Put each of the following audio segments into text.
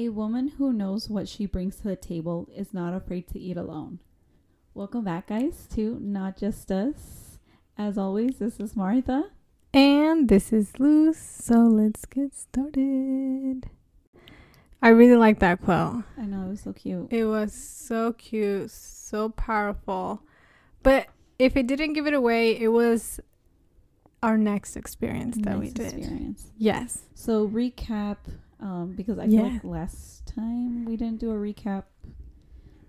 A woman who knows what she brings to the table is not afraid to eat alone. Welcome back, guys, to Not Just Us. As always, this is Martha. And this is Luz, so let's get started. I really like that quote. I know, it was so cute. It was so cute, so powerful. But if it didn't give it away, it was our next experience that we did. Experience. Yes. So, recap, um, because I feel like last time we didn't do a recap.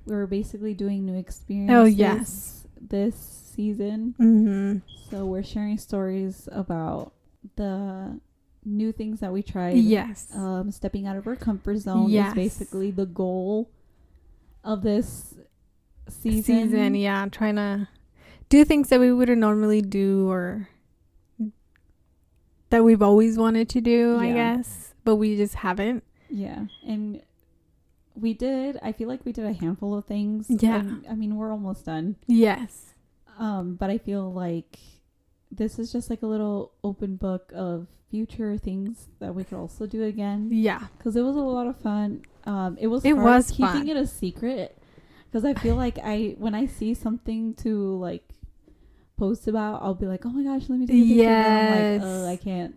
We were basically doing new experiences. Oh, yes. This season. Mm-hmm. So, we're sharing stories about the new things that we tried. Yes. um, stepping out of our comfort zone Yes. is basically the goal of this season. Season, yeah. Trying to do things that we wouldn't normally do or that we've always wanted to do, I guess. But we just haven't. Yeah, and we did. I feel like we did a handful of things. Yeah. and, I mean we're almost done. Yes. Um, but I feel like this is just like a little open book of future things that we could also do again Yeah. because it was a lot of fun. Um, it was It was keeping fun. it a secret because I feel like I when I see something to like post about, I'll be like, oh my gosh, let me take a picture. I'm like, oh, I can't.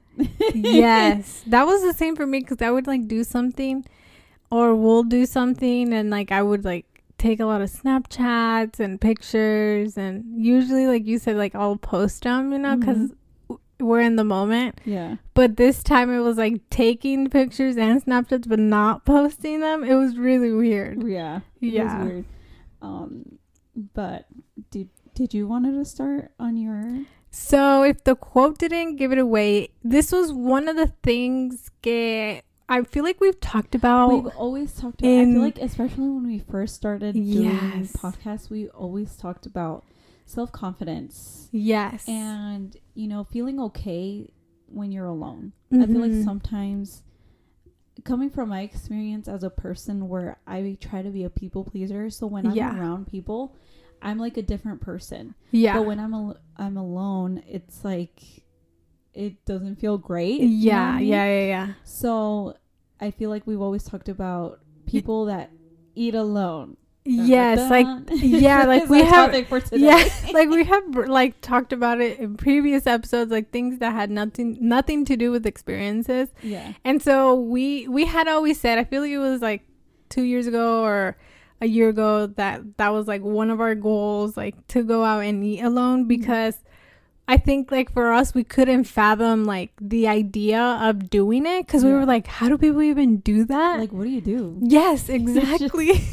yes. That was the same for me because I would like do something or we'll do something and like I would like take a lot of Snapchats and pictures and usually like you said like I'll post them, you know, because we're in the moment. yeah. But this time it was like taking pictures and Snapchats but not posting them. It was really weird. Yeah. It Yeah. was weird. Um, but did did you wanted to start on your? So if the quote didn't give it away, this was one of the things que I feel like we've talked about. We've always talked about. I feel like especially when we first started doing Yes. podcasts, we always talked about self confidence yes. and you know feeling okay when you're alone. I feel like Mhm. sometimes coming from my experience as a person where I try to be a people pleaser, so when I'm Yeah. around people, I'm like a different person. yeah. But when I'm al- I'm alone, it's like it doesn't feel great. you know yeah, I mean? yeah, yeah, yeah. So I feel like we've always talked about people that eat alone. Yes, like Dun, dun. yeah, like we have yeah, like we have like talked about it in previous episodes, like things that had nothing nothing to do with experiences. yeah, And so we we had always said, I feel like it was like 2 years ago or a year ago that that was like one of our goals like to go out and eat alone mm-hmm. because I think like for us we couldn't fathom like the idea of doing it cuz we were like how do people even do that? like what do you do? yes, exactly.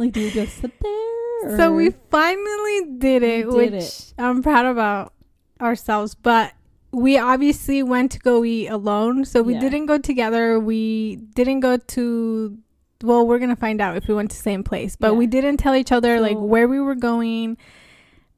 Like do you just sit there? so we finally did it, did which it. I'm proud about ourselves, but we obviously went to go eat alone, so we Yeah. didn't go together. We didn't go to well, we're going to find out if we went to the same place, but Yeah. we didn't tell each other like where we were going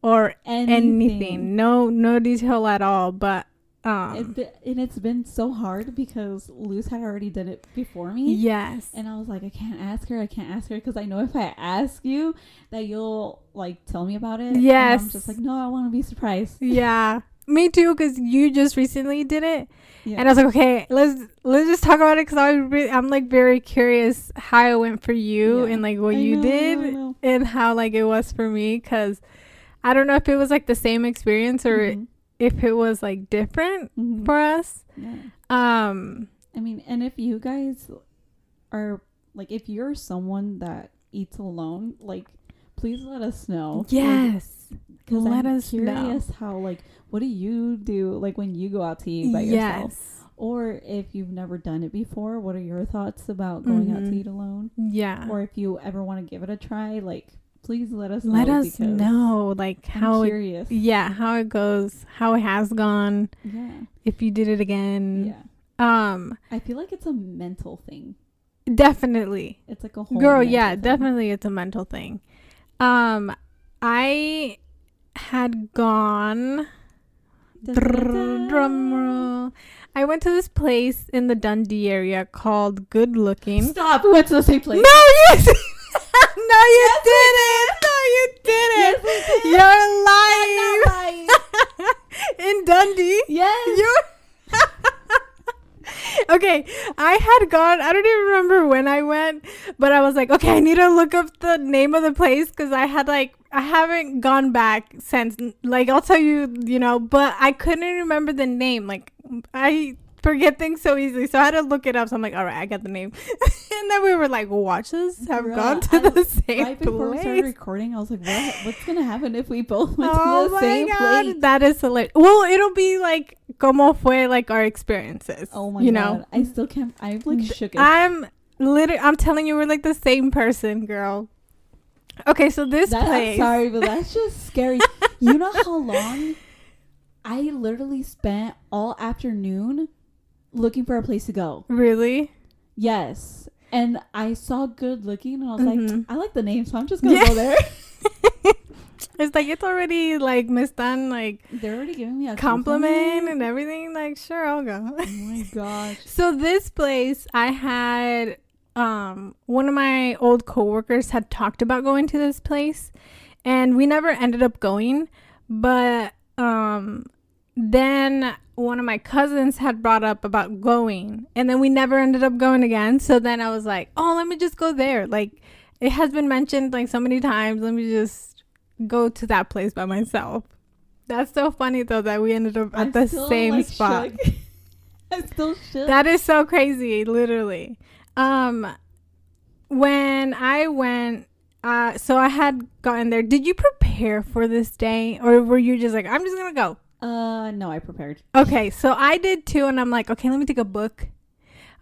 or anything. anything. No no detail at all, but um It's been, and it's been so hard because Luz had already done it before me. yes. And I was like, I can't ask her. I can't ask her because I know if I ask you, that you'll like tell me about it. And Yes. I'm just like, no, I want to be surprised. yeah. Me too, because you just recently did it, Yeah. and I was like, okay, let's let's just talk about it, because I really, I'm like very curious how it went for you Yeah. and like what I you know, did know. and how like it was for me, because I don't know if it was like the same experience or Mhm. if it was like different Mhm. for us. Yeah. Um, I mean, and if you guys are like, if you're someone that eats alone, like, please let us know. yes, because let I'm us know. curious how like what do you do like when you go out to eat by yourself, yes, or if you've never done it before, what are your thoughts about going out to Mhm. eat alone, yeah. or if you ever want to give it a try, like, please let us let know us know like how it, yeah how it goes, how it has gone, yeah, if you did it again. yeah. Um, I feel like it's a mental thing. definitely. It's like a whole Girl, yeah, thing. definitely it's a mental thing. Um I had gone. Drum roll. I went to this place in the Dundee area called Good Lookin'. Stop. We went to the same place. No, you No, you didn't. No, you didn't. Yes, did. You're lying. Lying. in Dundee. Yes. You okay, I had gone. I don't even remember when I went, but I was like, okay, I need to look up the name of the place because I had like I haven't gone back since. Like I'll tell you, you know, but I couldn't remember the name. Like I forget things so easily, so I had to look it up. So I'm like, all right, I got the name, and then we were like, watches have Bruh, gone to I- the same right before we started place. recording, I was like, what, what's going to happen if we both went Oh to the same god, place? that is hilarious. Well, it'll be like como fue like our experiences. Oh my you god. know, I still can't. I'm like shook. I'm literally. I'm telling you, we're like the same person, girl. Okay, so this That, I'm place. sorry, but that's just scary. you know how long I literally spent all afternoon looking for a place to go. Really? Yes. And I saw Good Lookin' and I was like, Mhm. I like the name, so I'm just gonna Yeah. go there. It's like it's already like Miss Done like They're already giving me a compliment and everything. Like, sure, I'll go. Oh my gosh. So this place, I had um one of my old coworkers had talked about going to this place, and we never ended up going. But um, then one of my cousins had brought up about going, and then we never ended up going again. So then I was like, oh, let me just go there. Like it has been mentioned like so many times. Let me just go to that place by myself. That's so funny though that we ended up at I'm the same like, spot. I'm still shook. That is so crazy, literally. Um when I went uh so I had gotten there. Did you prepare for this day or were you just like I'm just going to go? Uh, no, I prepared. Okay, so I did too and I'm like, okay, let me take a book.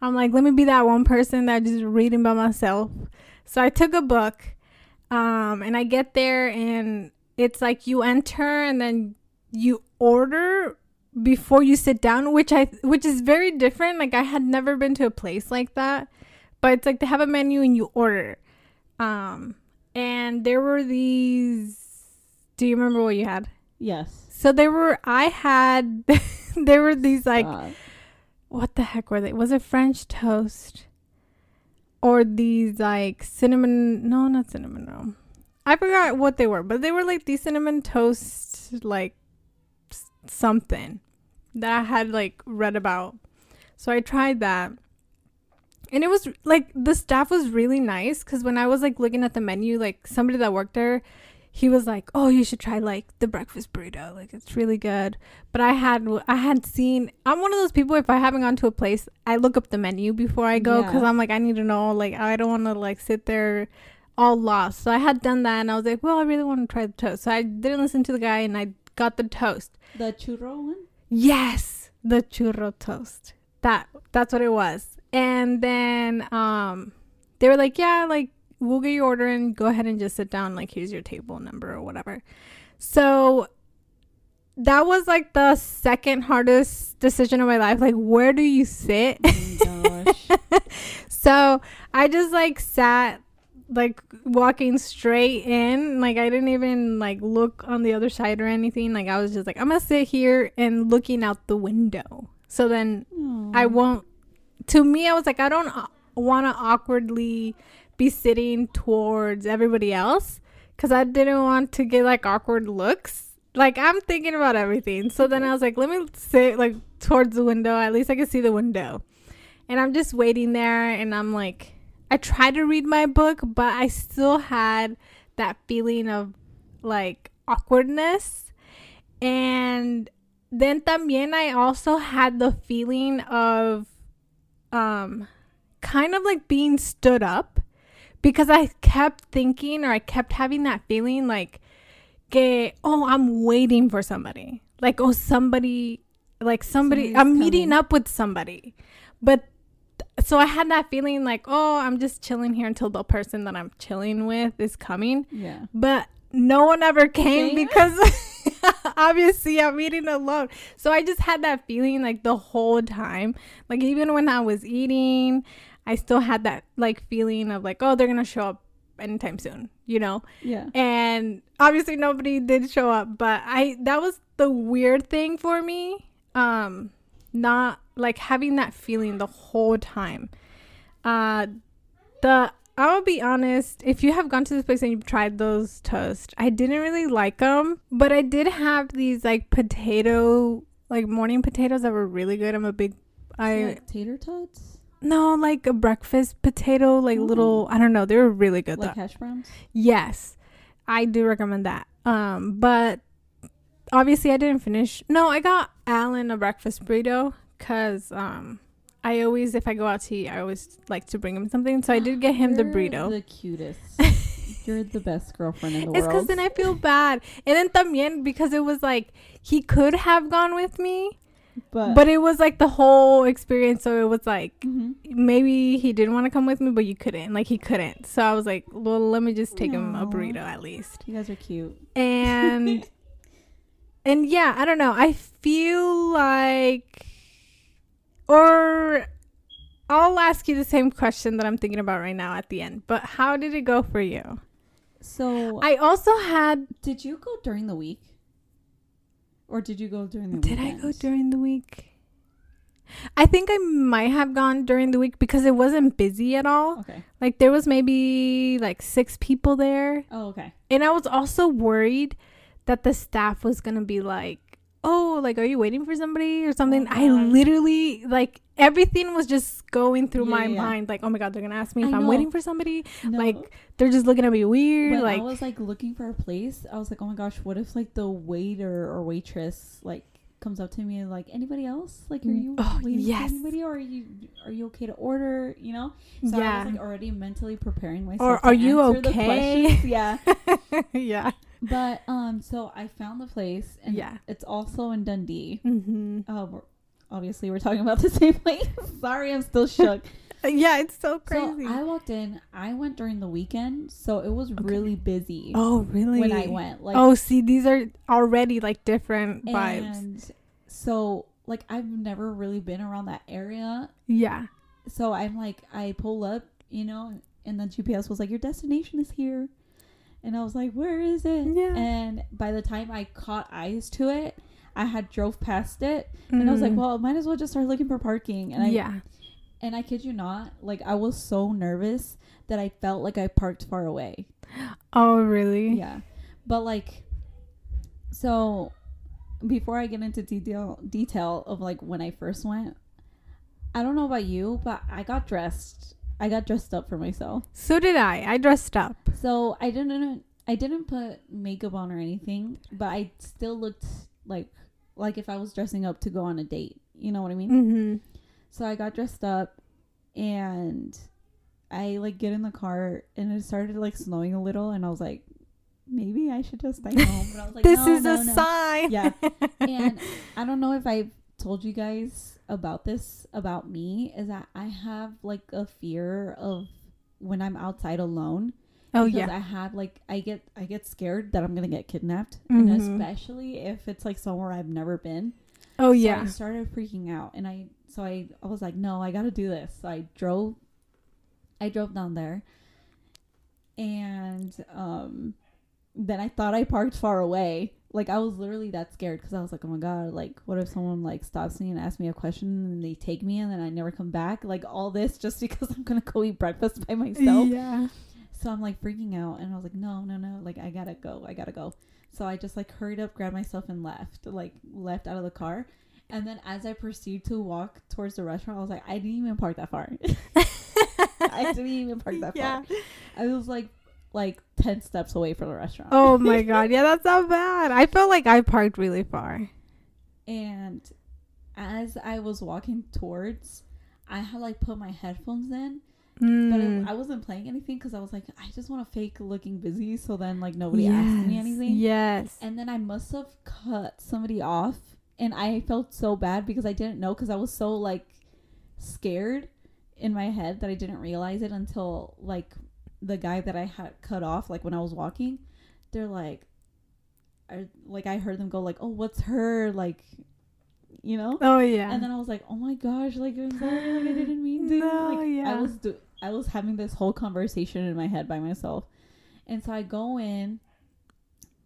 I'm like, let me be that one person that just reading by myself. So I took a book um and I get there and it's like you enter and then you order before you sit down which i which is very different like i had never been to a place like that but it's like they have a menu and you order um and there were these do you remember what you had Yes. So there were i had there were these like Uh, what the heck were they? Was it french toast? Or these like cinnamon no not cinnamon no i forgot what they were but they were like these cinnamon toast like something that i had like read about. So i tried that. And it was like the staff was really nice because when i was like looking at the menu like somebody that worked there he was like oh you should try like the breakfast burrito like it's really good. But I had I had seen I'm one of those people if I haven't gone to a place I look up the menu before I go because I'm like I need to know like I don't want to like sit there all lost. So I had done that and I was like well I really want to try the toast. So I didn't listen to the guy and I got the toast. The churro one. yes the churro toast. That that's what it was. And then um they were like yeah like we'll get your order in. go ahead and just sit down like here's your table number or whatever so that was like the second hardest decision of my life like where do you sit Oh gosh. so i just like sat like walking straight in like i didn't even like look on the other side or anything like i was just like i'm gonna sit here and looking out the window so then I won't. To me, I was like, I don't uh, want to awkwardly be sitting towards everybody else because I didn't want to get like awkward looks. Like I'm thinking about everything. So then I was like, let me sit like towards the window. At least I can see the window. And I'm just waiting there, and I'm like, I tried to read my book, but I still had that feeling of like awkwardness. And then también I also had the feeling of um kind of like being stood up because I kept thinking or I kept having that feeling like que oh I'm waiting for somebody like oh somebody like somebody Somebody's I'm meeting up with somebody but so I had that feeling like oh I'm just chilling here until the person that I'm chilling with is coming Yeah. but no one ever came because obviously I'm eating alone. So I just had that feeling like the whole time. Like even when I was eating, I still had that like feeling of like, oh, they're gonna show up anytime soon, you know? Yeah. And obviously nobody did show up, but I that was the weird thing for me. Um not like having that feeling the whole time. Uh the I'll be honest, if you have gone to this place and you've tried those toast, I didn't really like them, but I did have these like potato like morning potatoes that were really good. I'm a big I like tater tots, no like a breakfast potato, like Oh. little. I don't know. They were really good like though. hash browns. Yes, I do recommend that. Um, but obviously I didn't finish. No, I got Alan a breakfast burrito because um, I always if I go out to eat, I always like to bring him something. So I did get him the You're burrito. The cutest. You're the best girlfriend in the It's because then I feel bad, and then también because it was like he could have gone with me, but but it was like the whole experience. So it was like Mhm. maybe he didn't want to come with me, but you couldn't. Like he couldn't. So I was like, well, let me just take him a burrito at least. you guys are cute. And and yeah, I don't know. I feel like or I'll ask you the same question that I'm thinking about right now at the end. But how did it go for you? So, I also had did you go during the week, or did you go during the? Week? Did I go during the week? I think I might have gone during the week because it wasn't busy at all. Okay. Like there was maybe like six people there. Oh, okay. And I was also worried that the staff was going to be like, "Oh, like are you waiting for somebody or something?" Oh, I uh-huh. literally like everything was just going through Yeah, my yeah. mind like, "Oh my god, they're going to ask me if I'm waiting for somebody." No, Like, They're just looking at me weird when like I was like looking for a place, I was like, oh my gosh, what if like the waiter or waitress like comes up to me like anybody else? Like, are you Oh, waiting yes. for anybody, or are you are you okay to order? You know? So I was like already mentally preparing myself. Or are you okay? Yeah. yeah. But um, so I found the place, and Yeah. it's also in Dundee. mm-hmm. Oh, we're, obviously we're talking about the same place. Sorry, I'm still shook. Yeah, it's so crazy. So I walked in. I went during the weekend, so it was really busy oh, really? when I went. Like, oh, see, these are already like different vibes. and so like I've never really been around that area. Yeah. So I'm like, I pull up, you know, and then GPS was like, your destination is here, and I was like, where is it? Yeah. And by the time I caught eyes to it, I had drove past it, and I was like, Mm. well, might as well just start looking for parking. And I yeah. And I kid you not, like I was so nervous that I felt like I parked far away. Oh, really? Yeah. But like so before I get into detail detail of like when I first went, I don't know about you, but I got dressed. I got dressed up for myself. So did I. I dressed up. So I didn't I didn't put makeup on or anything, but I still looked like like if I was dressing up to go on a date. You know what I mean? Mm-hmm. So I got dressed up and I like get in the car and it started like snowing a little and I was like, maybe I should just stay home. But I was like, this no, is no, a no. sign. Yeah. And I don't know if I've told you guys about this about me is that I have like a fear of when I'm outside alone. oh, because yeah. I have like I get I get scared that I'm gonna get kidnapped. Mhm. And especially if it's like somewhere I've never been. oh, So yeah. I started freaking out, and I so I I was like, no, I got to do this. So I drove, I drove down there, and um, then I thought I parked far away. Like I was literally that scared because I was like, oh my god, like what if someone like stops me and asks me a question and they take me and then I never come back? Like all this just because I'm gonna go eat breakfast by myself. Yeah. So I'm like freaking out, and I was like, no, no, no, like I gotta go, I gotta go. So I just like hurried up, grabbed myself, and left, like left out of the car. And then as I proceeded to walk towards the restaurant, I was like, I didn't even park that far. I didn't even park that Yeah. far. I was like, like ten steps away from the restaurant. Oh, my God. Yeah, that's not bad. I felt like I parked really far. And as I was walking towards, I had like put my headphones in, but Mm. it, I wasn't playing anything because I was like, I just want to fake looking busy, so then like nobody asks me anything. Yes. And then I must have cut somebody off. And I felt so bad because I didn't know because I was so like scared in my head that I didn't realize it until like the guy that I had cut off, like when I was walking, they're like, I, like I heard them go like, oh, what's her like, you know? Oh, yeah. And then I was like, oh my gosh, like I'm sorry, like I didn't mean to. No, like yeah. I was do- I was having this whole conversation in my head by myself, and so I go in,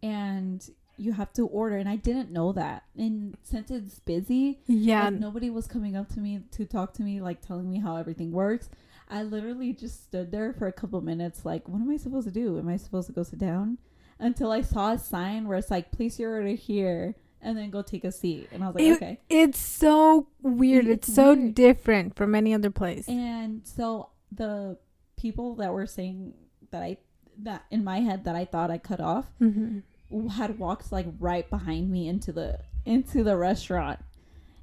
and you have to order, and I didn't know that. And since it's busy, yeah. like, nobody was coming up to me to talk to me, like telling me how everything works. I literally just stood there for a couple minutes, like, what am I supposed to do? Am I supposed to go sit down? Until I saw a sign where it's like, place your order here. and then go take a seat. And I was like, It- okay. It's so weird. It's It's, so weird. different from any other place. And so the people that were saying that I that in my head that I thought I cut off hmm had walked like right behind me into the into the restaurant.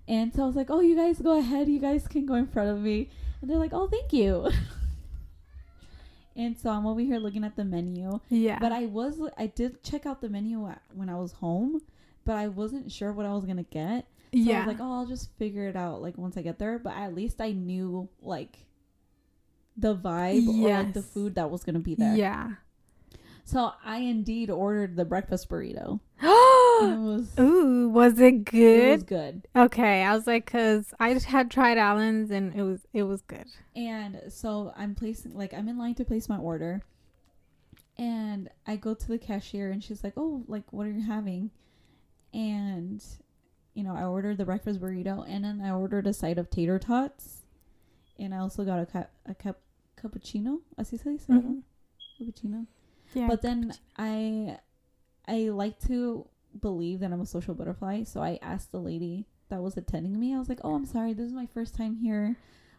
And so I was like, "Oh, you guys go ahead. You guys can go in front of me." And they're like, "Oh, thank you." and so I'm over here looking at the menu, Yeah. but I was I did check out the menu when I was home, but I wasn't sure what I was gonna get. So I yeah. was like, "Oh, I'll just figure it out like once I get there." But at least I knew like the vibe or like the food that was gonna be there. yeah. So I indeed ordered the breakfast burrito. Was Ooh, was it good? it was good? Okay, I was like, cause I just had tried Allen's and it was it was good. And so I'm placing like I'm in line to place my order. And I go to the cashier and she's like, "Oh, like what are you having?" And you know, I ordered the breakfast burrito and then I ordered a side of tater tots. And I also got a cap a cup cappuccino. Así se dice. Mhm. Cappuccino. Yeah. But then I I like to believe that I'm a social butterfly, so I asked the lady that was attending me. I was like, "Oh, I'm sorry. This is my first time here.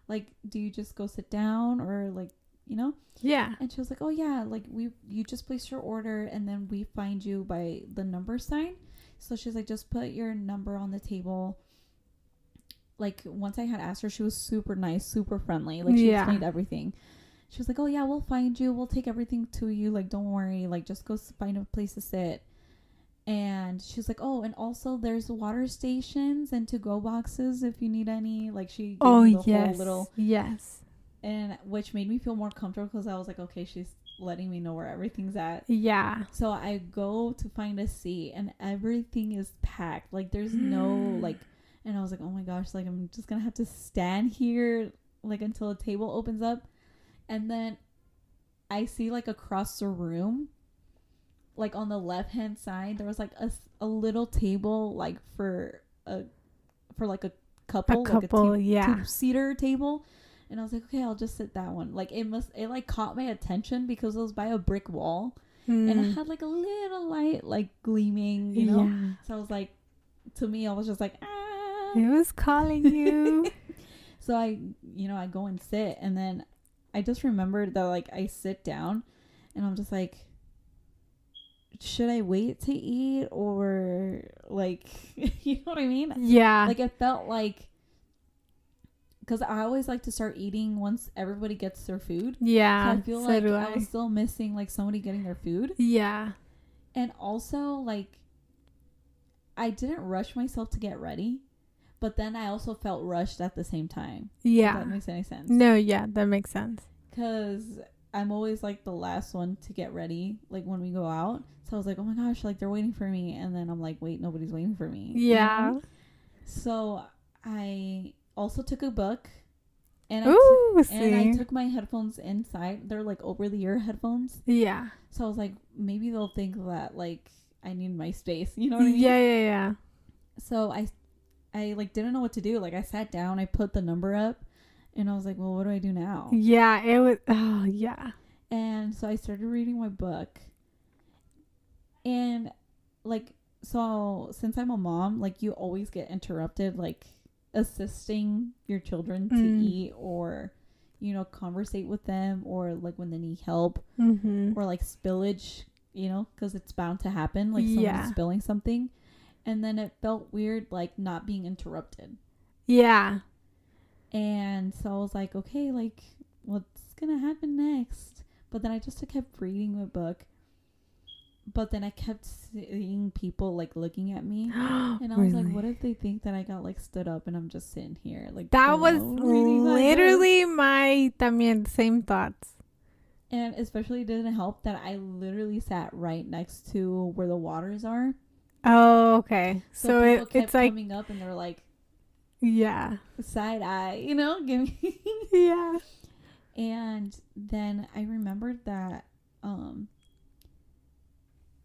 Like, do you just go sit down or like, you know?" yeah. And she was like, "Oh yeah, like we you just place your order and then we find you by the number sign." So she's like, "Just put your number on the table." Like once I had asked her, she was super nice, super friendly. Like she Yeah. explained everything. She was like, "Oh yeah, we'll find you. We'll take everything to you. Like don't worry. Like just go find a place to sit." And she was like, "Oh, and also there's water stations and to-go boxes if you need any." Like she gave Oh me the whole yes. little Yes. and which made me feel more comfortable because I was like, okay, she's letting me know where everything's at. Yeah. So I go to find a seat, and everything is packed. Like there's no mm. like, and I was like, oh my gosh, like I'm just gonna have to stand here like until a table opens up, and then I see like across the room. Like on the left hand side, there was like a, a little table like for a for like a couple, A like couple. two- yeah. two seater table and I was like, okay, I'll just sit that one. Like it must it like caught my attention because it was by a brick wall and it Mm. had like a little light like gleaming, you know. Yeah. So I was like to me I was just like ah. It was calling you. so I you know, I go and sit and then I just remembered that like I sit down and I'm just like should I wait to eat or like you know what I mean? yeah. like it felt like because I always like to start eating once everybody gets their food. So yeah. I feel so like I. I. was still missing like somebody getting their food, yeah. and also like I didn't rush myself to get ready, but then I also felt rushed at the same time. If Yeah. that makes any sense. No, yeah, that makes sense. because I'm always like the last one to get ready, like when we go out. So I was like, oh my gosh, like they're waiting for me, and then I'm like, wait, nobody's waiting for me. you Yeah. know? So I also took a book, and I Ooh, and I took my headphones inside. They're like over the ear headphones. yeah. So I was like, maybe they'll think that like I need my space. You know what I mean? Yeah, yeah, yeah. So I, I like didn't know what to do. Like I sat down, I put the number up, and I was like, well, what do I do now? Yeah, it was oh yeah. And so I started reading my book. And like so since I'm a mom, like you always get interrupted like assisting your children to Mm. eat or you know conversate with them or like when they need help Mm-hmm. or like spillage, you know, cuz it's bound to happen like someone's Yeah. spilling something. And then it felt weird like not being interrupted. Yeah. And so I was like, okay, like, what's gonna happen next? But then I just kept reading my book. But then I kept seeing people like looking at me, and I was like, what if they think that I got like stood up and I'm just sitting here like That was alone reading my book? literally my también same thoughts. And especially it didn't help that I literally sat right next to where the waters are. Oh, okay. So, So, it, kept it's like coming up and they're like yeah. side eye, you know, give me Yeah. And then I remembered that, um,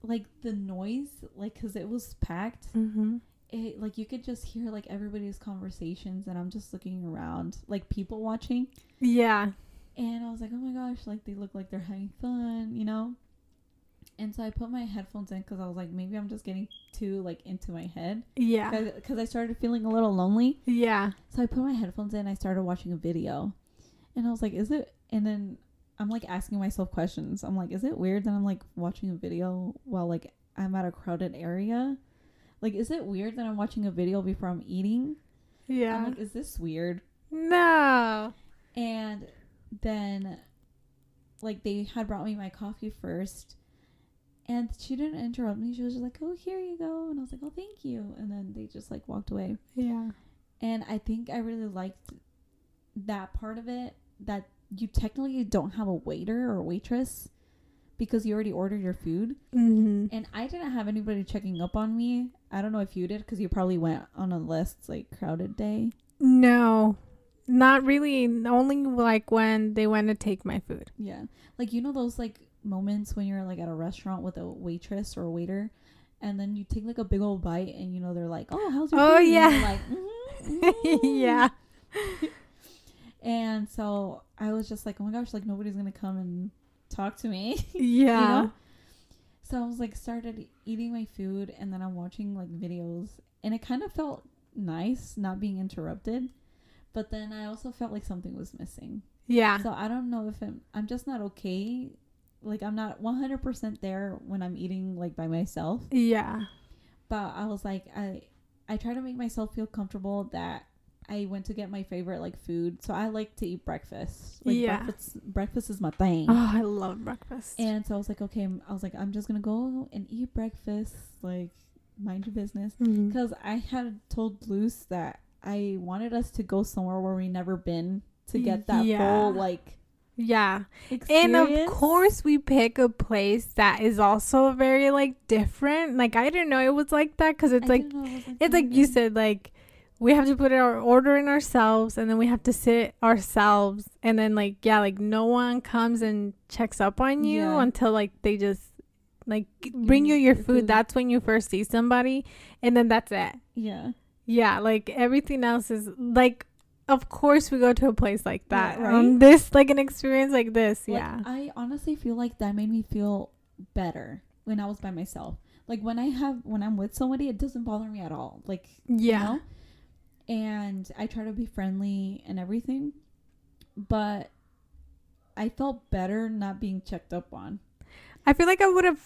like the noise, like, cause it was packed. Mm-hmm. It like you could just hear like everybody's conversations, and I'm just looking around, like people watching, Yeah. and I was like, oh my gosh, like they look like they're having fun, you know. And so I put my headphones in because I was like, maybe I'm just getting too like into my head Yeah. because I started feeling a little lonely. Yeah. So I put my headphones in. I started watching a video, and I was like, "Is it?" And then I'm like asking myself questions. I'm like, "Is it weird that I'm like watching a video while like I'm at a crowded area? Like, is it weird that I'm watching a video before I'm eating? Yeah. I'm like, is this weird?" no. And then, like, they had brought me my coffee first. And she didn't interrupt me. She was just like, "Oh, here you go," and I was like, "Oh, thank you." And then they just like walked away. Yeah. And I think I really liked that part of it that you technically don't have a waiter or waitress because you already ordered your food. Mm-hmm. And I didn't have anybody checking up on me. I don't know if you did because you probably went on a less like crowded day. No. Not really. Only like when they went to take my food. Yeah. Like, you know, those like moments when you're like at a restaurant with a waitress or a waiter and then you take like a big old bite and you know, they're like, oh, how's your Oh, food? And yeah. you're like, "Mhm, mhm." yeah. And so I was just like, oh my gosh, like nobody's gonna come and talk to me. Yeah. know? So I was like, started eating my food, and then I'm watching like videos, and it kind of felt nice not being interrupted. But then I also felt like something was missing. Yeah. So I don't know if I'm, I'm just not okay. Like I'm not 100% there when I'm eating like by myself. Yeah. But I was like, I, I try to make myself feel comfortable that I went to get my favorite like food. So I like to eat breakfast. Like Yeah. breakfast, breakfast is my thing. Oh, I love breakfast. And so I was like, okay, I'm- was like, I'm just gonna go and eat breakfast, like mind your business, Mhm. because I had told Luz that I wanted us to go somewhere where we never been to get that Yeah. full like Yeah. experience. And of course, we pick a place that is also very like different. Like I didn't know it was like that because it's I like it it's like you said like we have to put our order in ourselves and then we have to sit ourselves and then like yeah like no one comes and checks up on you Yeah. until like they just like bring you you your food. That's when you first see somebody and then that's it. Yeah, Yeah, like everything else is like of course we go to a place like Yeah, that. right? Um, this like an experience like this. Like, yeah. I honestly feel like that made me feel better when I was by myself. Like when I have when I'm with somebody, it doesn't bother me at all. Like you Yeah. know? and I try to be friendly and everything, but I felt better not being checked up on. I feel like I would have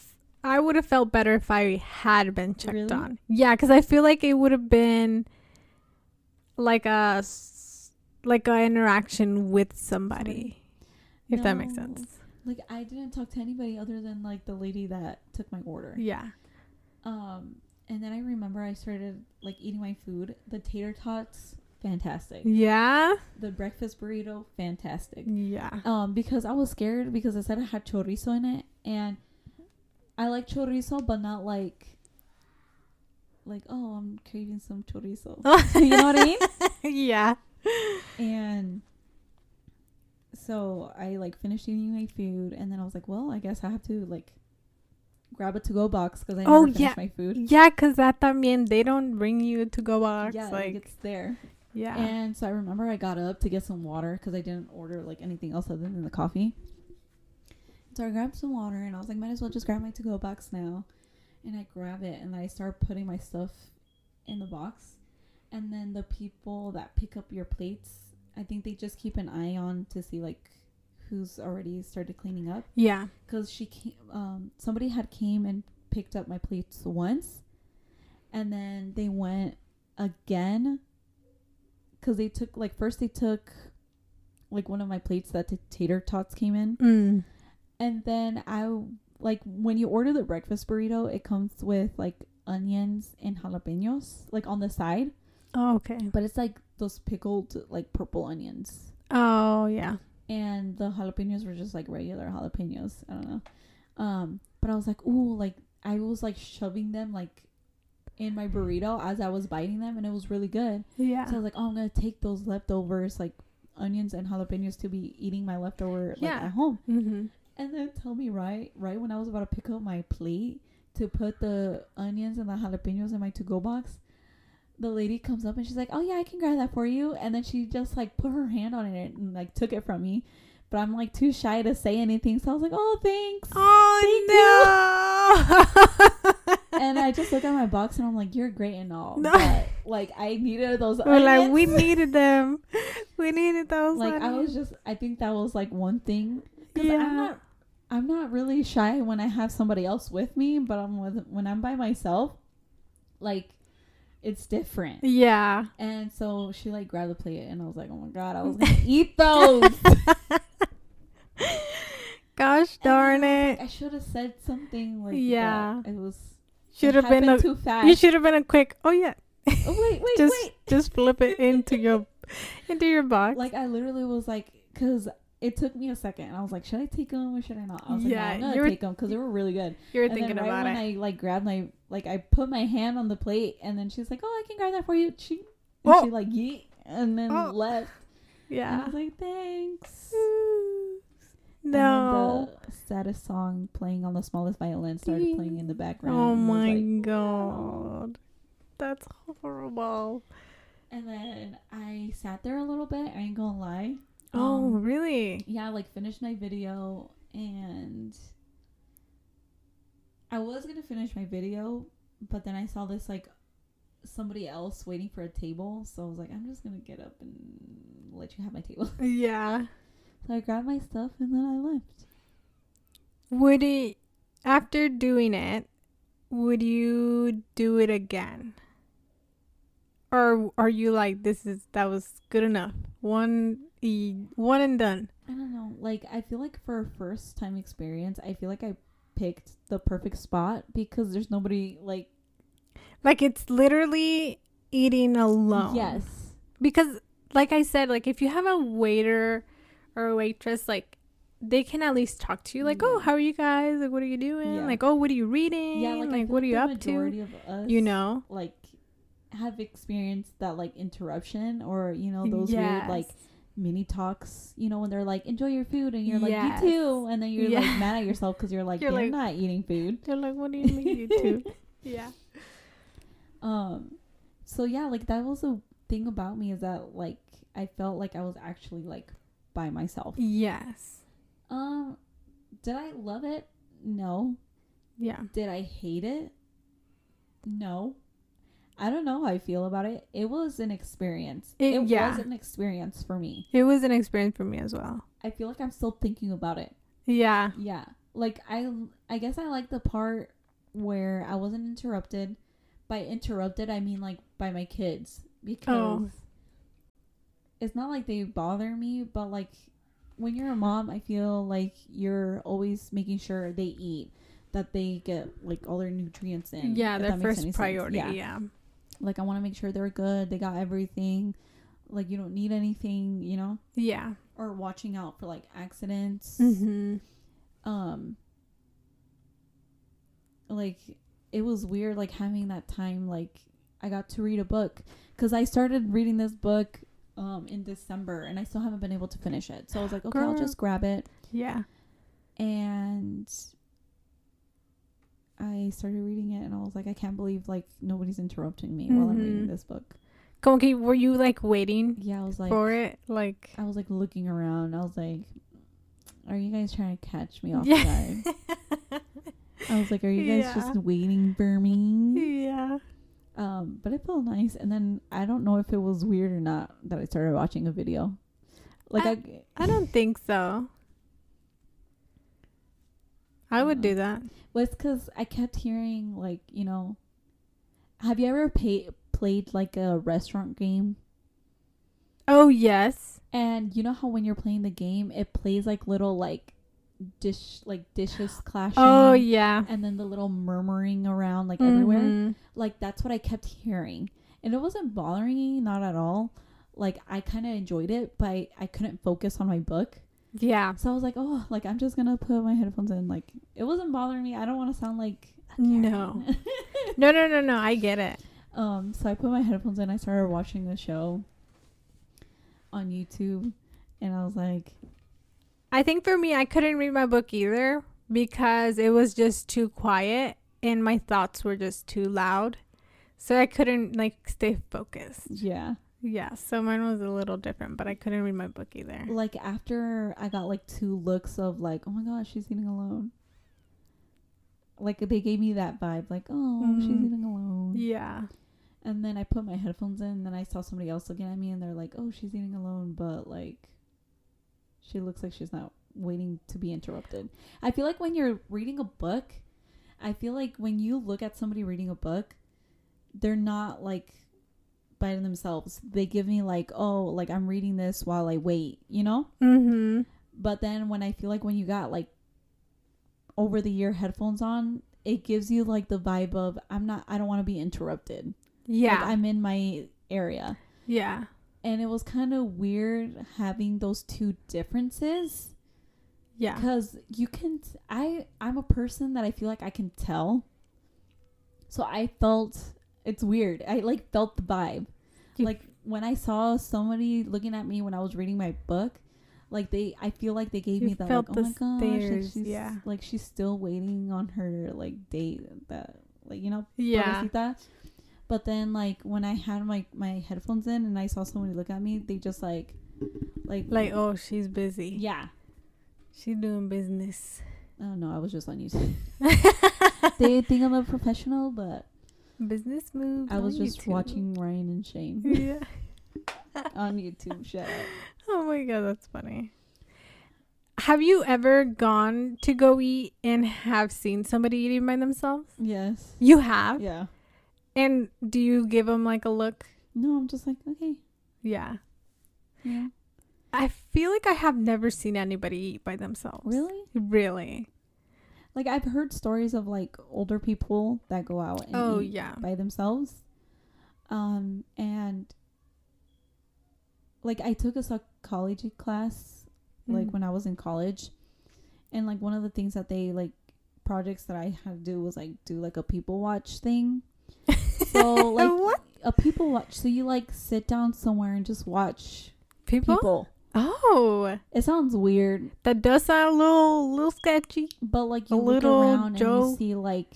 I would have felt better if I had been checked Really? on. Yeah, cuz I feel like it would have been like a like a interaction with somebody. If that makes sense. Like I didn't talk to anybody other than like the lady that took my order. Yeah. Um, and then I remember I started like eating my food. The tater tots, fantastic. Yeah. The breakfast burrito, fantastic. Yeah. Um, because I was scared because it said it had chorizo in it, and I like chorizo, but not like like oh I'm craving some chorizo. you know what I mean? yeah. And so I like finished eating my food, and then I was like, well, I guess I have to like grab a to go box because I oh, never Oh, finished yeah. my food. Yeah, cuz that también they don't bring you a to go box Yeah, like, like it's there. yeah. And so I remember I got up to get some water because I didn't order like anything else other than the coffee. So I grabbed some water and I was like, might as well just grab my to go box now. And I grab it and I start putting my stuff in the box. And then the people that pick up your plates, I think they just keep an eye on to see like who's already started cleaning up. yeah. Because she came, um, somebody had came and picked up my plates once, and then they went again. Because they took like first they took like one of my plates that the tater tots came in, Mm. and then I like when you order the breakfast burrito, it comes with like onions and jalapenos like on the side, Oh, okay. but it's like those pickled like purple onions Oh, yeah. and the jalapenos were just like regular jalapenos. I don't know. Um, but I was like, ooh, like I was like shoving them like in my burrito as I was biting them, and it was really good. Yeah. So I was like, oh, I'm gonna take those leftovers, like onions and jalapenos, to be eating my leftover like Yeah. at home. mhm. And then tell me right, right when I was about to pick up my plate to put the onions and the jalapenos in my to-go box. The lady comes up and she's like, "Oh yeah, I can grab that for you." And then she just like put her hand on it and like took it from me. but I'm like too shy to say anything. So I was like, "Oh, thanks." Oh no! and I just look at my box and I'm like, "You're great and all, No. but like I needed those." We're like, we needed them. We needed those. like I was just I think that was like one thing Yeah. I'm not I'm not really shy when I have somebody else with me, but I'm with when I'm by myself, like it's different. Yeah. And so she like grabbed the plate and I was like, oh my god, I was gonna eat those. Gosh darn I it! like, I should have said something like Yeah. that. It was Should have been a. too fast. You should have been a quick. Oh yeah. Oh, wait, wait, just wait. just flip it into your into your box. Like I literally was like, because it took me a second, and I was like, should I take them or should I not? I was like, no, I'm gonna take them because they were really good. you were and thinking then right about when it. I like grabbed my like I put my hand on the plate, and then she's like, oh, I can grab that for you. She and Oh. she like yeet and then Oh. left. And I yeah. was like, thanks. No. And the saddest song playing on the smallest violin started playing in the background. Oh and I was my like, god. That's horrible. And then I sat there a little bit. I ain't gonna lie. Oh, Um, really? yeah, like finished my video and I was gonna finish my video, but then I saw this like somebody else waiting for a table, so I was like, I'm just gonna get up and let you have my table. Yeah. So I grabbed my stuff and then I left. Would it after doing it, would you do it again? Or are you like this is that was good enough? One one and done. I don't know. Like I feel like for a first time experience, I feel like I picked the perfect spot because there's nobody like Like it's literally eating alone. yes. because like i said like if you have a waiter or a waitress like they can at least talk to you like oh how are you guys like what are you doing Yeah. like oh what are you reading Yeah, like, like what are you up to us, you know like have experienced that like interruption or you know those weird like Yes. Mini talks you know when they're like enjoy your food and you're like Yes. you too and then you're Yeah. like mad at yourself because you're like You're like- not eating food. They're like what do you mean you too? Yeah. Um so yeah like that was the thing about me is that like i felt like i was actually like by myself. Yes. Um did i love it? No. Yeah. Did i hate it? No i don't know how i feel about it it was an experience It- it yeah. was an experience for me it was an experience for me as well i feel like i'm still thinking about it yeah Yeah. Like I I guess I like the part where I wasn't interrupted. By interrupted I mean like by my kids oh. because Oh. it's not like they bother me, but like when you're a mom, I feel like you're always making sure they eat, that they get like all their nutrients in. yeah their that makes any first priority Yeah. yeah Like I want to make sure they're good, they got everything. Like you don't need anything, you know? yeah Or watching out for like accidents mm-hmm. um like it was weird like having that time like i got to read a book because i started reading this book um in december and i still haven't been able to finish it so i was like okay i'll just grab it yeah and i started reading it and i was like i can't believe like nobody's interrupting me while i'm reading Mhm. this book okay were you like waiting yeah i was like for it like i was like looking around i was like are you guys trying to catch me off Yeah. guard i was like are you guys Yeah. just waiting for me yeah Um, but it felt nice, and then I don't know if it was weird or not that I started watching a video. Like I, I don't think so. I would do that. was because I kept hearing like you know, have you ever pay, played like a restaurant game? Oh yes. And you know how when you're playing the game, it plays like little like dish like dishes clashing. Oh yeah. And then the little murmuring around like everywhere. Mhm. Like that's what I kept hearing, and it wasn't bothering me, not at all. Like I kind of enjoyed it, but I, I couldn't focus on my book. Yeah. So I was like, oh, like I'm just gonna put my headphones in. Like it wasn't bothering me. I don't want to sound like No. No, no, no, no. I get it. um. So I put my headphones in. I started watching the show on YouTube, and I was like, I think for me, I couldn't read my book either because it was just too quiet and my thoughts were just too loud. So I couldn't like stay focused. yeah. Yeah, so mine was a little different, but I couldn't read my book either. Like after I got like two looks of like, oh my gosh, she's eating alone. Like they gave me that vibe, like, oh, she's Mhm. eating alone. Yeah. And then I put my headphones in, and then I saw somebody else looking at me, and they're like, oh, she's eating alone, but like, she looks like she's not waiting to be interrupted. I feel like when you're reading a book, I feel like when you look at somebody reading a book, they're not like by themselves. They give me like, oh, like I'm reading this while I wait, you know? Mm-hmm. But then when I feel like when you got like over the year headphones on, it gives you like the vibe of I'm not I don't want to be interrupted. Yeah. Like I'm in my area. yeah. And it was kind of weird having those two differences Yeah. because you can t- I I'm a person that I feel like I can tell. So I felt it's weird. I like felt the vibe. Like when I saw somebody looking at me when I was reading my book, like they I feel like they gave You me that like oh my gosh, like she's yeah. like she's still waiting on her like date that like you know Yeah. pobrecita. But then like when I had my my headphones in and I saw somebody look at me, they just like like Like, oh, she's busy. yeah. She's doing business. Oh no, I was just on YouTube. they think I'm a professional, but business moves. I was just YouTube. watching Ryan and Shane Yeah. on YouTube. Shut up. Oh my god, that's funny. Have you ever gone to go eat and have seen somebody eating by themselves? Yes. You have. Yeah. And do you give them like a look? No, I'm just like okay. Yeah. Yeah. I feel like I have never seen anybody eat by themselves. Really? Really? Like I've heard stories of like older people that go out and Oh yeah. by themselves. Um and like I took a psychology class like Mm. when I was in college. And like one of the things that they like projects that I had to do was like do like a people watch thing. So like what a people watch. So you like sit down somewhere and just watch people? people. Oh, It sounds weird, that does sound a little little sketchy. but like A you look little around and you see like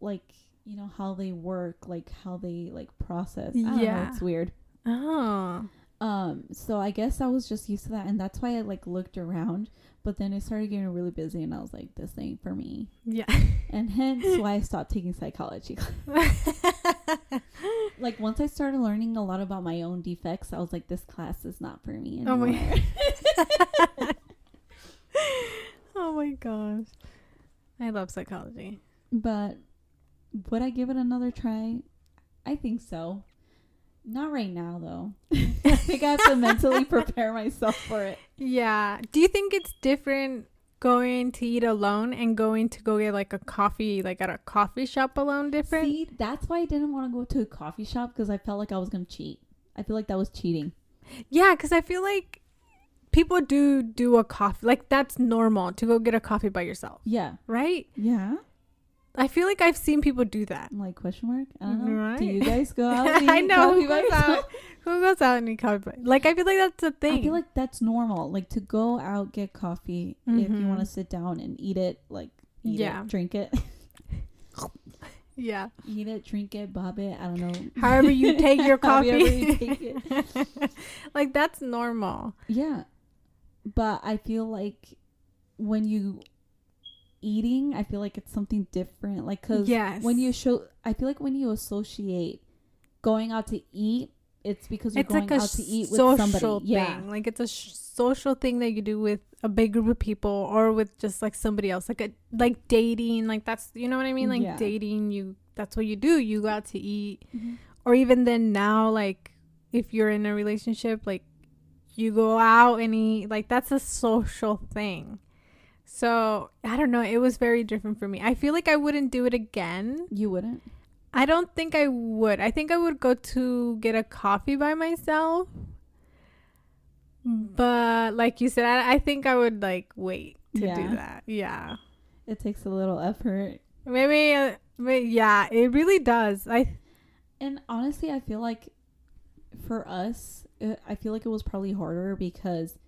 like you know how they work, like how they like process. Don't know, Yeah. it's weird. Oh. Um, so I guess I was just used to that, and that's why I like looked around. But then it started getting really busy, and I was like, "This ain't for me," Yeah. and hence why I stopped taking psychology. like once I started learning a lot about my own defects, I was like, "This class is not for me Oh anymore." my- oh my gosh. I love psychology. but would I give it another try? I think so. Not right now, though. I think I have to mentally prepare myself for it. Yeah. Do you think it's different going to eat alone and going to go get like a coffee, like at a coffee shop alone different? See, that's why I didn't want to go to a coffee shop because I felt like I was gonna cheat. I feel like that was cheating. Yeah, because I feel like people do do a coffee. Like that's normal to go get a coffee by yourself, Yeah, right? yeah. I feel like I've seen people do that. I'm like question mark. I don't know. Do you guys go out? I know who goes out. Who goes out and eat coffee? Like I feel like that's a thing. I feel like that's normal. Like to go out get coffee if you want to mm-hmm. sit down and eat it. Like eat Yeah. it, drink it, yeah. eat it, drink it, bob it. I don't know. However you take your coffee. you take it. like that's normal. Yeah. But I feel like when you eating, I feel like it's something different. Like, cause Yes. when you show, I feel like when you associate going out to eat, it's because you're it's going like a out to eat with social somebody. thing. Yeah. Like it's a sh- social thing that you do with a big group of people or with just like somebody else. Like a like dating. Like that's you know what I mean. Like Yeah. dating. You that's what you do. You go out to eat. Mhm. Or even then now, like if you're in a relationship, like you go out and eat. Like that's a social thing. So I don't know. It was very different for me. I feel like I wouldn't do it again. You wouldn't. I don't think I would. I think I would go to get a coffee by myself. But like you said, I, I think I would like wait to Yeah. do that. Yeah. It takes a little effort. Maybe, uh, maybe yeah, it really does. I And honestly, I feel like for us, uh, I feel like it was probably harder because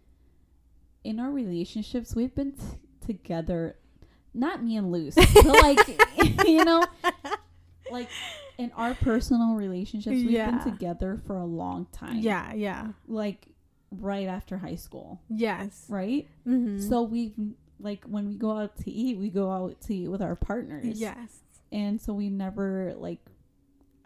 in our relationships, we've been t- together, not me and Luz, but like, you know, like in our personal relationships, we've Yeah. been together for a long time. yeah, yeah. Like right after high school, Yes. right? Mm-hmm. So we've like when we go out to eat, we go out to eat with our partners. yes. And so we never like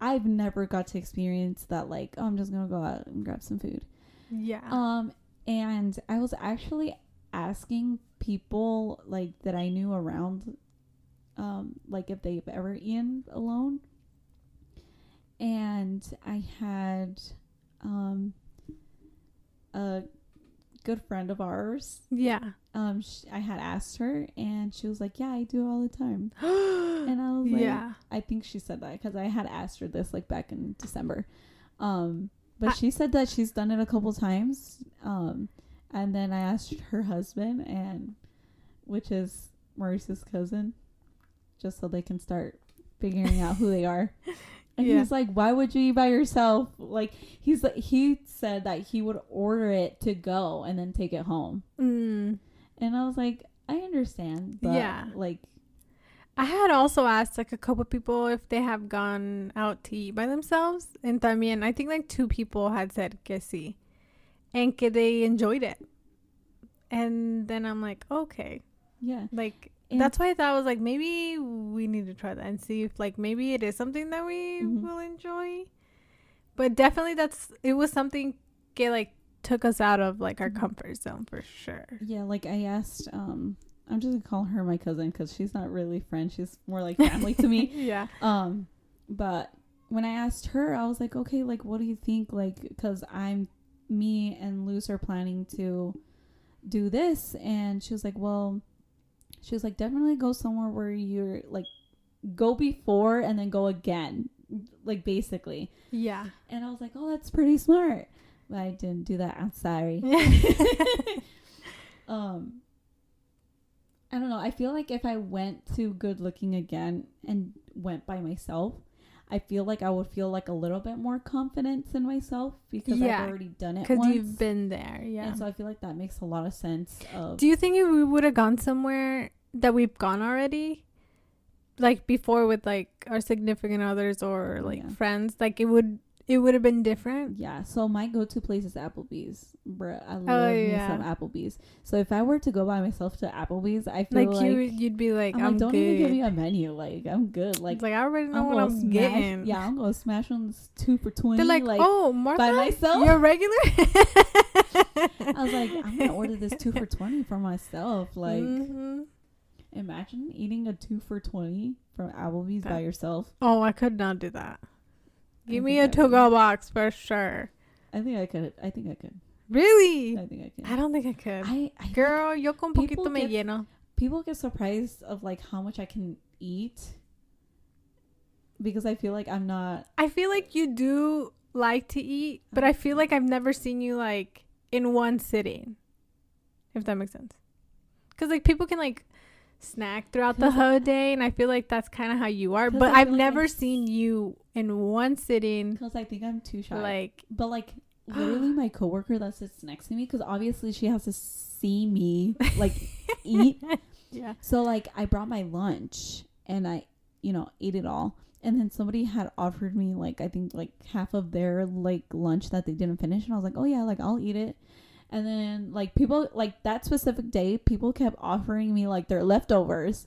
I've never got to experience that like, oh, I'm just gonna go out and grab some food. Yeah. Um and I was actually asking people like that I knew around um like if they've ever eaten alone. And I had um a good friend of ours. yeah. Um sh- I had asked her and she was like, "Yeah, I do it all the time." And I was like, yeah. I think she said that because I had asked her this like back in December. Um, but I- she said that she's done it a couple times. Um, and then I asked her husband, and which is Maurice's cousin, just so they can start figuring out who they are. And Yeah. he's like, "Why would you eat by yourself?" Like he's like he said that he would order it to go and then take it home. Mm. And I was like, I understand, but Yeah. like I had also asked like a couple people if they have gone out to eat by themselves, and también I think like two people had said que sí, and que they enjoyed it. And then I'm like, okay, yeah. like And- that's why I thought I was like maybe we need to try that and see if like maybe it is something that we Mhm. will enjoy. But definitely that's it was something que like took us out of like our Mhm. comfort zone for sure. Yeah, like I asked, um, I'm just gonna call her my cousin because she's not really friend. She's more like family to me. yeah. Um, but when I asked her, I was like, okay, like, what do you think? Like, because I'm, me and Luz are planning to do this, and she was like, well, she was like, definitely go somewhere where you're like, go before and then go again, like basically. Yeah. And I was like, oh, that's pretty smart. But I didn't do that. I'm sorry. um I don't know. I feel like if I went to Good Lookin' again and went by myself, I feel like I would feel like a little bit more confidence in myself because Yeah, I've already done it Because you've been there. Yeah. And so I feel like that makes a lot of sense of Do you think if we would have gone somewhere that we've gone already, like before with like our significant others or like Yeah. friends, like it would it would have been different? yeah, so my go-to place is Applebee's. Bruh, I love Oh, me yeah. some Applebee's. So if I were to go by myself to Applebee's, I feel Like, like, you, you'd be like, I'm, I'm, like, don't good. even give me a menu. Like I'm good. Like It's like I already know what gonna I'm smash- getting. Yeah, I'm gonna smash on this two for twenty. They're like, oh, Martha, by myself? you're regular. I was like, I'm gonna order this two for twenty for myself. Like, Mhm. imagine eating a two for twenty from Applebee's by yourself. Oh, I could not do that. Give me a I to-go box for sure. I think I could. I think I could. Really? I think I could. I don't think I could. I, I Girl, yo con poquito me get- lleno. people get surprised of like how much I can eat because I feel like I'm not. I feel like you do like to eat, but I feel like I've never seen you like in one sitting. If that makes sense. Cuz like people can like snack throughout the whole day and I feel like that's kind of how you are but I I've feel like never seen you in one sitting Because I think I'm too shy. like But like literally my coworker that sits next to me because obviously she has to see me like eat. yeah. So like I brought my lunch and I you know ate it all. And then somebody had offered me like I think like half of their like lunch that they didn't finish and I was like, "Oh yeah, like I'll eat it." And then like people like that specific day, people kept offering me like their leftovers.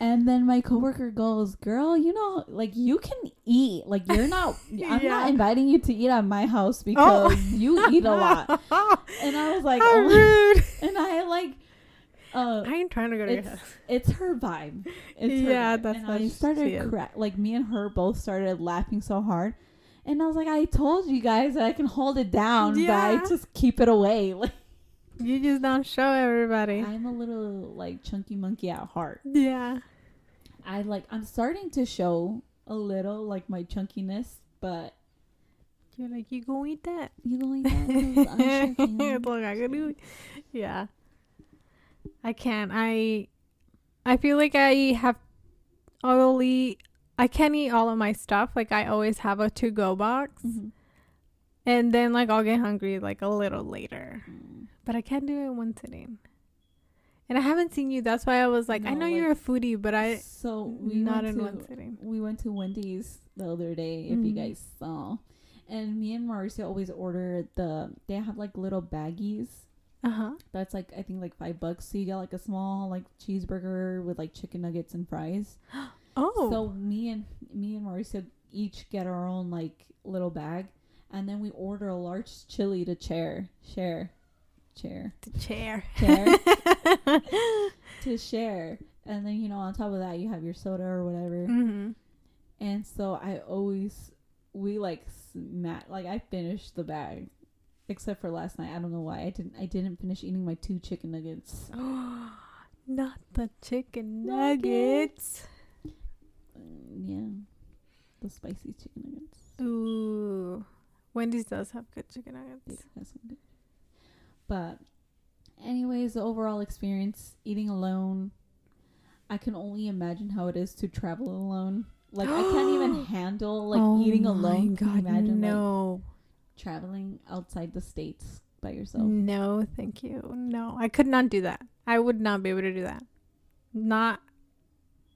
And then my coworker goes, "Girl, you know, like you can eat. Like you're not. I'm not inviting you to eat at my house because you eat a lot." And I was like, How "Oh." rude. And I like, uh, I ain't trying to go to your house. it's her vibe. It's her Yeah, vibe. that's and I started cra- like me and her both started laughing so hard. And I was like, I told you guys that I can hold it down, Yeah. but I just keep it away. Like You just don't show everybody. I'm a little like chunky monkey at heart. yeah. I like I'm starting to show a little like my chunkiness, but You're like, you gonna eat that? you that I'm. It's like, I can do it. Yeah. I can't. I I feel like I have eat I can't eat all of my stuff. Like I always have a to go box. Mhm. And then like I'll get hungry like a little later. Mm. But I can't do it in one sitting. And I haven't seen you. That's why I was like, I know like- you're a foodie, but I so we not in to, one sitting. we went to Wendy's the other day. If you Mhm. guys saw, and me and Mauricio always order the. They have like little baggies. Uh huh. That's like I think like five bucks. So you get like a small like cheeseburger with like chicken nuggets and fries. Oh. So me and me and Mauricio each get our own like little bag, and then we order a large chili to share, share, share, the chair. Chair. to share. And then you know on top of that you have your soda or whatever. hmm And so I always we like smat like I finished the bag, except for last night. I don't know why I didn't. I didn't finish eating my two chicken nuggets. Not the chicken Nuggets. nuggets. Yeah, the spicy chicken nuggets. Ooh. Wendy's does have good chicken nuggets. But, anyways, the overall experience eating alone, I can only imagine how it is to travel alone. Like I can't even handle like Oh eating alone. Can you God, imagine like traveling outside the states by yourself? No, thank you. No, I could not do that. I would not be able to do that. Not,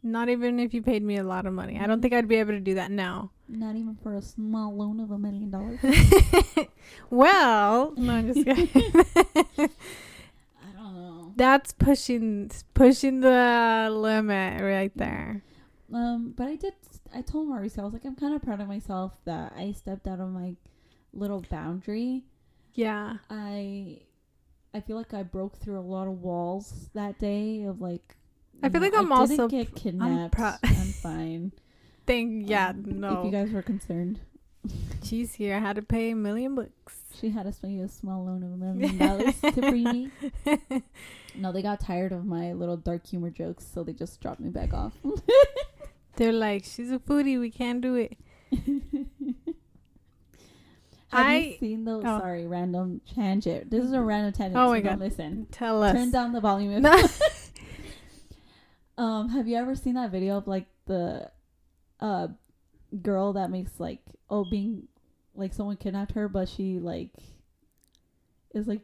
not even if you paid me a lot of money. I don't think I'd be able to do that now. Not even for a small loan of a million dollars. well, no, I'm just kidding. I don't know. That's pushing pushing the limit right there. Um, but I did. I told Mauricio I was like, I'm kind of proud of myself that I stepped out of my little boundary. Yeah. I I feel like I broke through a lot of walls that day of like I feel like I'm I also get kidnapped. prou- I'm fine. Thing. Yeah. Um, no. If you guys were concerned, She's here. I had to pay a million bucks. she had to pay a small loan of a million dollars to free me. No, they got tired of my little dark humor jokes, so they just dropped me back off. They're like, she's a foodie. We can't do it. Have I- you seen those? oh. Sorry, random tangent. This is a random tangent. Oh so my God. Listen. Tell us. Turn down the volume. If No. Um, have you ever seen that video of like the uh girl that makes like oh being like someone kidnapped her but she like is like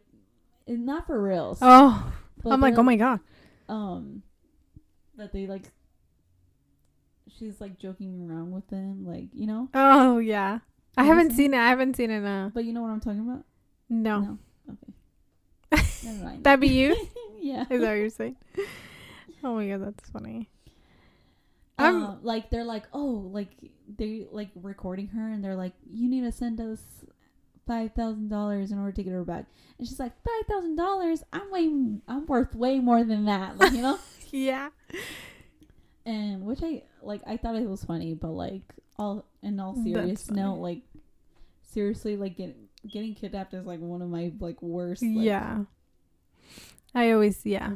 it's not for real. oh, I'm like, oh my god. um that they like she's like joking around with them, like, you know? Oh yeah. I haven't seen seen it. I haven't seen it. No. But you know what I'm talking about? No. Okay. Never mind. That be you? yeah. Is that what you're saying? Oh my god, that's funny. Uh, like they're like, oh, like they like recording her, and they're like, you need to send us five thousand dollars in order to get her back. And she's like, five thousand dollars? I'm way, I'm worth way more than that, like you know. Yeah. and which I like, I thought it was funny, but like all in all serious note, like seriously, like getting getting kidnapped is like one of my like worst. Like, yeah. I always yeah.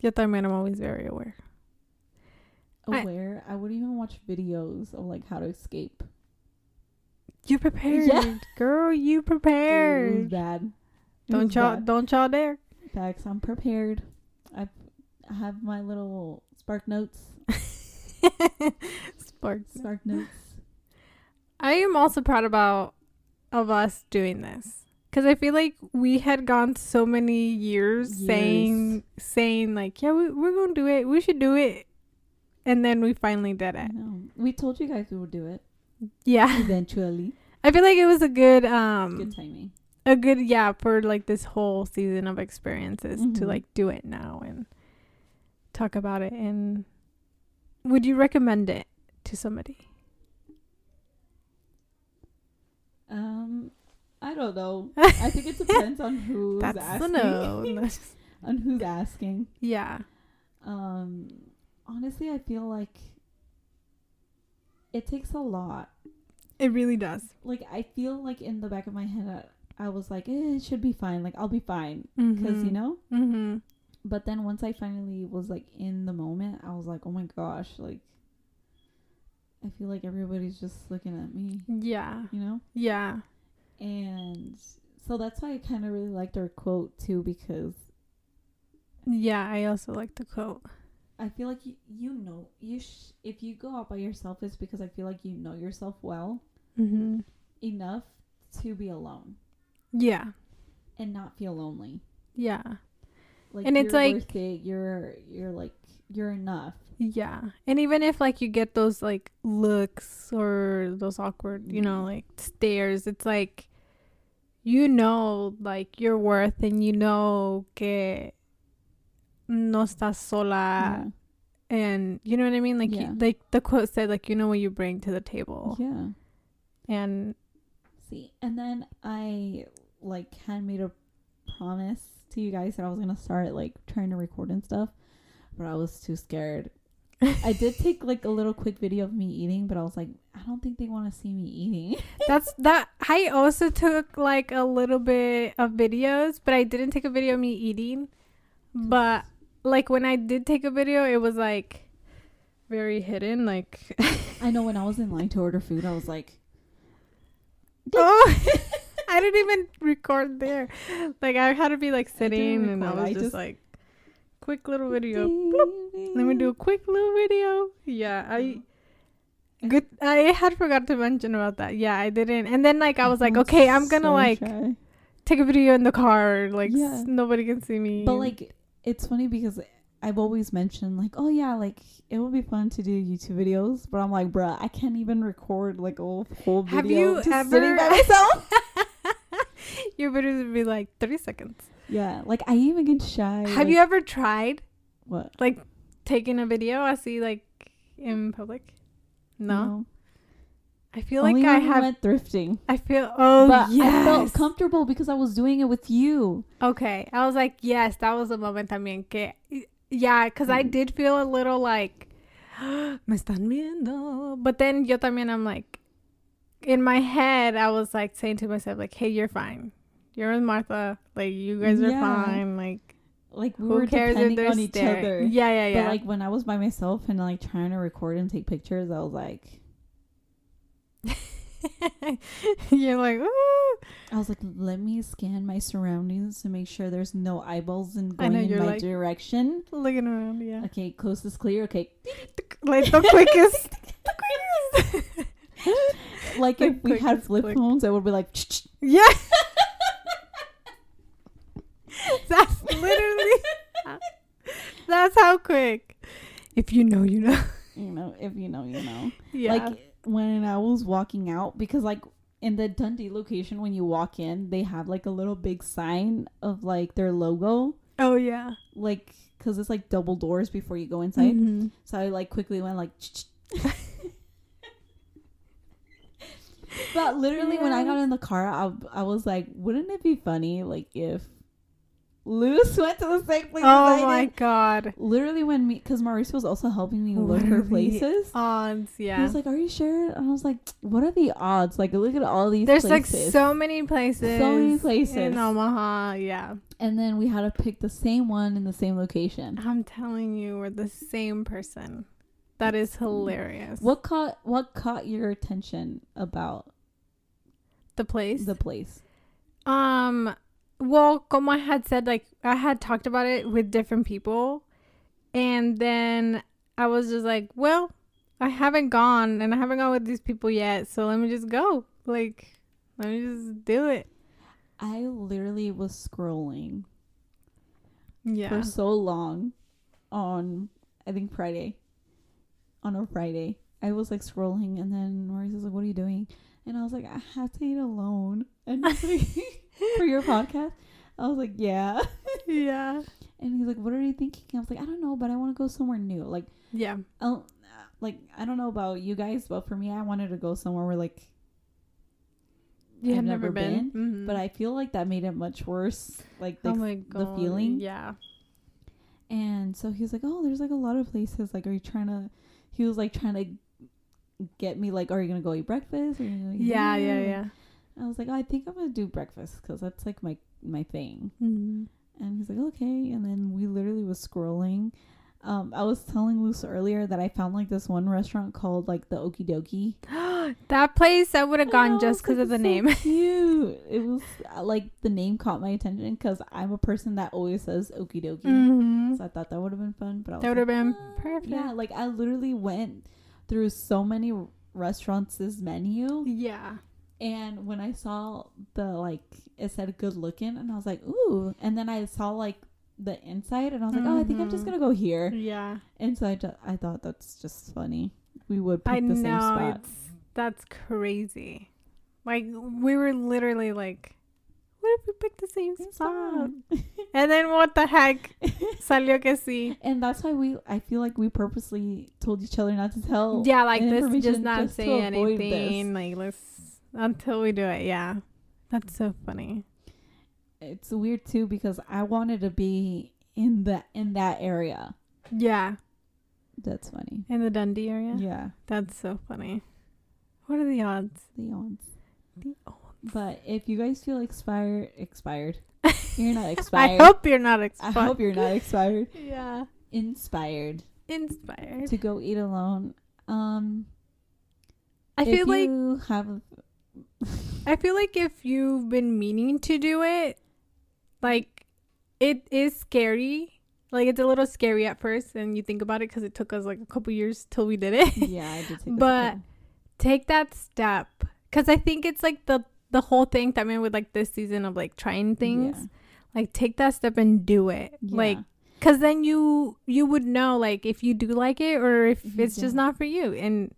Yo también am always very aware. Aware. I, would even watch videos of like how to escape. You prepared, Yeah. girl. You Dude, it was prepared. bad. Don't y'all bad. don't y'all dare. Facts. I'm prepared. I have my little spark notes. Sparks. Spark notes. I am also proud about of us doing this because I feel like we had gone so many years, Years. saying saying like, yeah, we, we're gonna do it. We should do it, and then we finally did it. We told you guys we would do it Yeah, eventually. I feel like it was a good um Good timing. a good yeah for like this whole season of experiences to Mhm. like do it now and talk about it. And would you recommend it to somebody? Um, I don't know. I think it depends on who's That's asking. no. on who's asking. yeah. Um, honestly, I feel like it takes a lot. It really does. Like I feel like in the back of my head, I, I was like, eh, it should be fine. Like I'll be fine because you know. Mm-hmm. But then once I finally was like in the moment, I was like, oh my gosh, like I feel like everybody's just looking at me, Yeah. you know? Yeah. And so that's why I kind of really liked her quote too because Yeah. I also like the quote. I feel like you, you know, you sh- if you go out by yourself it's because I feel like you know yourself well Mm-hmm. enough to be alone Yeah. and not feel lonely. Yeah. Like And it's like- it. You're you're like you're enough. Yeah. And even if like you get those like looks or those awkward, you know, like stares, it's like you know like your worth and you know que no estás sola yeah. and you know what I mean? Like Yeah. you, like the quote said like you know what you bring to the table. yeah. And See, and then I like had made a promise to you guys that I was gonna start like trying to record and stuff, but I was too scared. I did take like a little quick video of me eating, but I was like, I don't think they want to see me eating. that's that I also took like a little bit of videos, but I didn't take a video of me eating. But like when I did take a video, it was like very hidden. Like, I know when I was in line to order food, I was like, oh, I didn't even record there. Like I had to be like sitting, and I was I just, just- like, quick little video. Bloop. Let me do a quick little video. Yeah, I. Uh-huh. Good. I had forgot to mention about that. Yeah, I didn't. And then like I was like, okay, I'm gonna so like shy. take a video in the car. Like Yeah. s- nobody can see me. But like, it's funny because I've always mentioned like, oh yeah, like it would be fun to do YouTube videos, but I'm like, bruh, I can't even record like a whole whole video Have you just sitting by ever- myself. your videos would be like 30 seconds. Yeah, like I even get shy. Have like- you ever tried what? like taking a video? I see like in public. No, I feel Only like I have. went thrifting. I feel. Oh but yes. I felt comfortable because I was doing it with you. Okay, I was like, yes, that was a moment también que, yeah, because I Mm. did feel a little like, me están viendo. But then yo también, I'm like, in my head, I was like saying to myself, like, hey, you're fine. You're with Martha. Like, you guys are Yeah. fine. Like, Like we who were cares depending on each staring? other. Yeah, yeah, yeah. But like when I was by myself and like trying to record and take pictures, I was like, you're like, ooh. I was like, let me scan my surroundings to make sure there's no eyeballs and I know, going in my like- direction. looking around. Yeah. Okay, is clear. Okay, Like the quickest. the quickest. like The if we had flip click. phones, I would be like, Yeah. That's literally. That's how quick. If you know, you know. you know, if you know, you know. Yeah. Like when I was walking out, because like in the Dundee location, when you walk in, they have like a little big sign of like their logo, oh yeah. like because it's like double doors before you go inside. Mhm. So I like quickly went like. but literally, when I got in the car, I, I was like, wouldn't it be funny like if Luz went to the same place? Oh my did? god. Literally, when me, because Maurice was also helping me look for Literally. places. Odds, yeah. He was like, "Are you sure?" And I was like, "What are the odds? Like, look at all these There's like so many places. So many places. in Omaha. Yeah. and then we had to pick the same one in the same location. I'm telling you, we're the same person. That is hilarious. What caught What caught your attention about the place? the place? Um, well, como I had said, like I had talked about it with different people, and then I was just like, well, I haven't gone, and I haven't gone with these people yet, so let me just go. Like, let me just do it. I literally was scrolling Yeah. for so long on I think Friday. On a Friday. I was like scrolling and then Maurice was like, What are you doing? And I was like, I have to eat alone. And like for your podcast. I was like, Yeah. yeah. And he's like, What are you thinking? I was like, I don't know, but I want to go somewhere new. Like Yeah. I'll, like I don't know about you guys, but for me I wanted to go somewhere where like You I've have never never been, Mhm. but I feel like that made it much worse. Like the oh my god, feeling? Yeah. And so he was like, "Oh, there's like a lot of places. Like, are you trying to?" He was like trying to get me like, "Are you gonna go eat breakfast?" Or are you Yeah. Yeah. Yeah. I was like, oh, "I think I'm gonna do breakfast because that's like my my thing." Mhm. And he's like, "Okay." And then we literally was scrolling. Um, I was telling Luz earlier that I found like this one restaurant called like the Okie Dokie. that place I would have gone just because like, of the "It's name. so cute. It was uh, like the name caught my attention because I'm a person that always says Okie Dokie. hmm So I thought that would have been fun, but I That would have like, been "Ah." perfect. Yeah, like I literally went through so many restaurants' menu, Yeah. And when I saw the like, it said Good Lookin', and I was like, ooh. And then I saw like the inside, and I was like, oh, I think I'm just Mhm. gonna go here. Yeah. And so I, ju- I thought that's just funny. We would pick I the same spot. that's crazy. Like we were literally like, what if we picked the same spot? And then what the heck? Salió que sí. and that's why we. I feel like we purposely told each other not to tell. Yeah, like this just not just say anything. Like let's until we do it. Yeah, that's so funny. It's weird too because I wanted to be in the in that area. Yeah, That's funny. in the Dundee area. Yeah, That's so funny. What are the odds? the odds. The odds. But if you guys feel expired, expired, you're not expired. I hope you're not expired. I hope you're not expired. Yeah, Inspired inspired. to go eat alone. Um, I feel like you have I feel like if you've been meaning to do it, like it is scary. Like it's a little scary at first, and you think about it because it took us like a couple years till we did it. yeah, I did take But-. Take that step, because I think it's like the the whole thing that I mean with like this season of like trying things. Like take that step and do it. Yeah. Like because then you you would know like if you do like it or if it's just not for you, and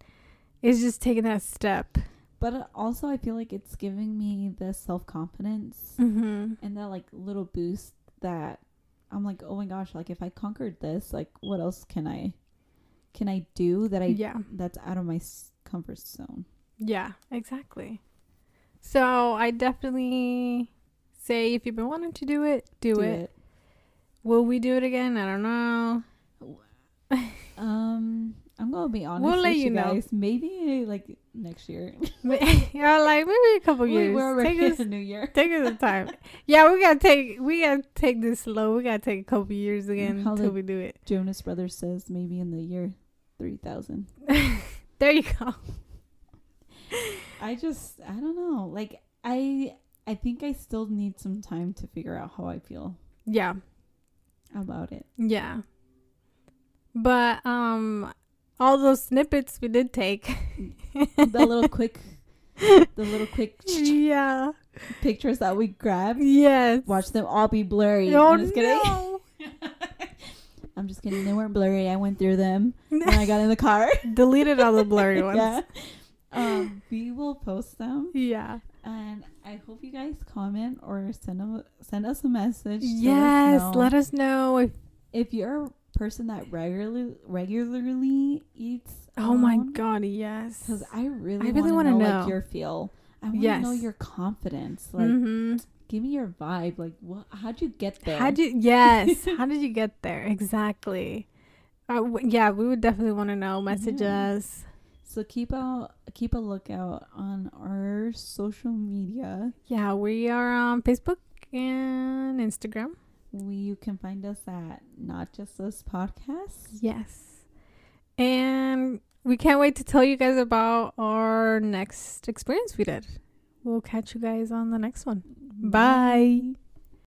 it's just taking that step. But uh, also, I feel like it's giving me the self confidence Mm-hmm. and that like little boost that I'm like, oh my gosh, like if I conquered this, like what else can I can I do that I Yeah. that's out of my comfort zone? Yeah, exactly. So I definitely say if you've been wanting to do it, do, it. Will we do it again? I don't know. Um, be honest We'll let you know. guys. Maybe like next year. yeah, like maybe a couple years. We're already take us, the new year. take us the time. Yeah, we gotta take we gotta take this slow. We gotta take a couple years again until we do it. Jonas Brothers says maybe in the year three thousand. There you go. I just I don't know. Like I I think I still need some time to figure out how I feel Yeah, about it. yeah. But um, all those snippets we did take. The little quick the little quick yeah. pictures that we grabbed. Yes. Watch them all be blurry. Oh, I'm just kidding. no. I'm just kidding. They weren't blurry. I went through them when I got in the car. Deleted all the blurry ones. yeah. Um, we will post them, Yeah. and I hope you guys comment or send them send us a message. to let us Yes. know. Let us know if. if you're a person that regularly regularly eats. Oh my alone, God. Yes. Because I really, I really want wanna know, know. like your feel. I want to know your confidence. Like, hmm give me your vibe. Like, what? How'd you get there? How did yes? how did you get there exactly? Uh, w- yeah, we would definitely want to know. Message Yeah. us. so keep out, keep a lookout on our social media. Yeah, we are on Facebook and Instagram. We you can find us at not just us podcast. Yes, and we can't wait to tell you guys about our next experience we did. We'll catch you guys on the next one. Bye.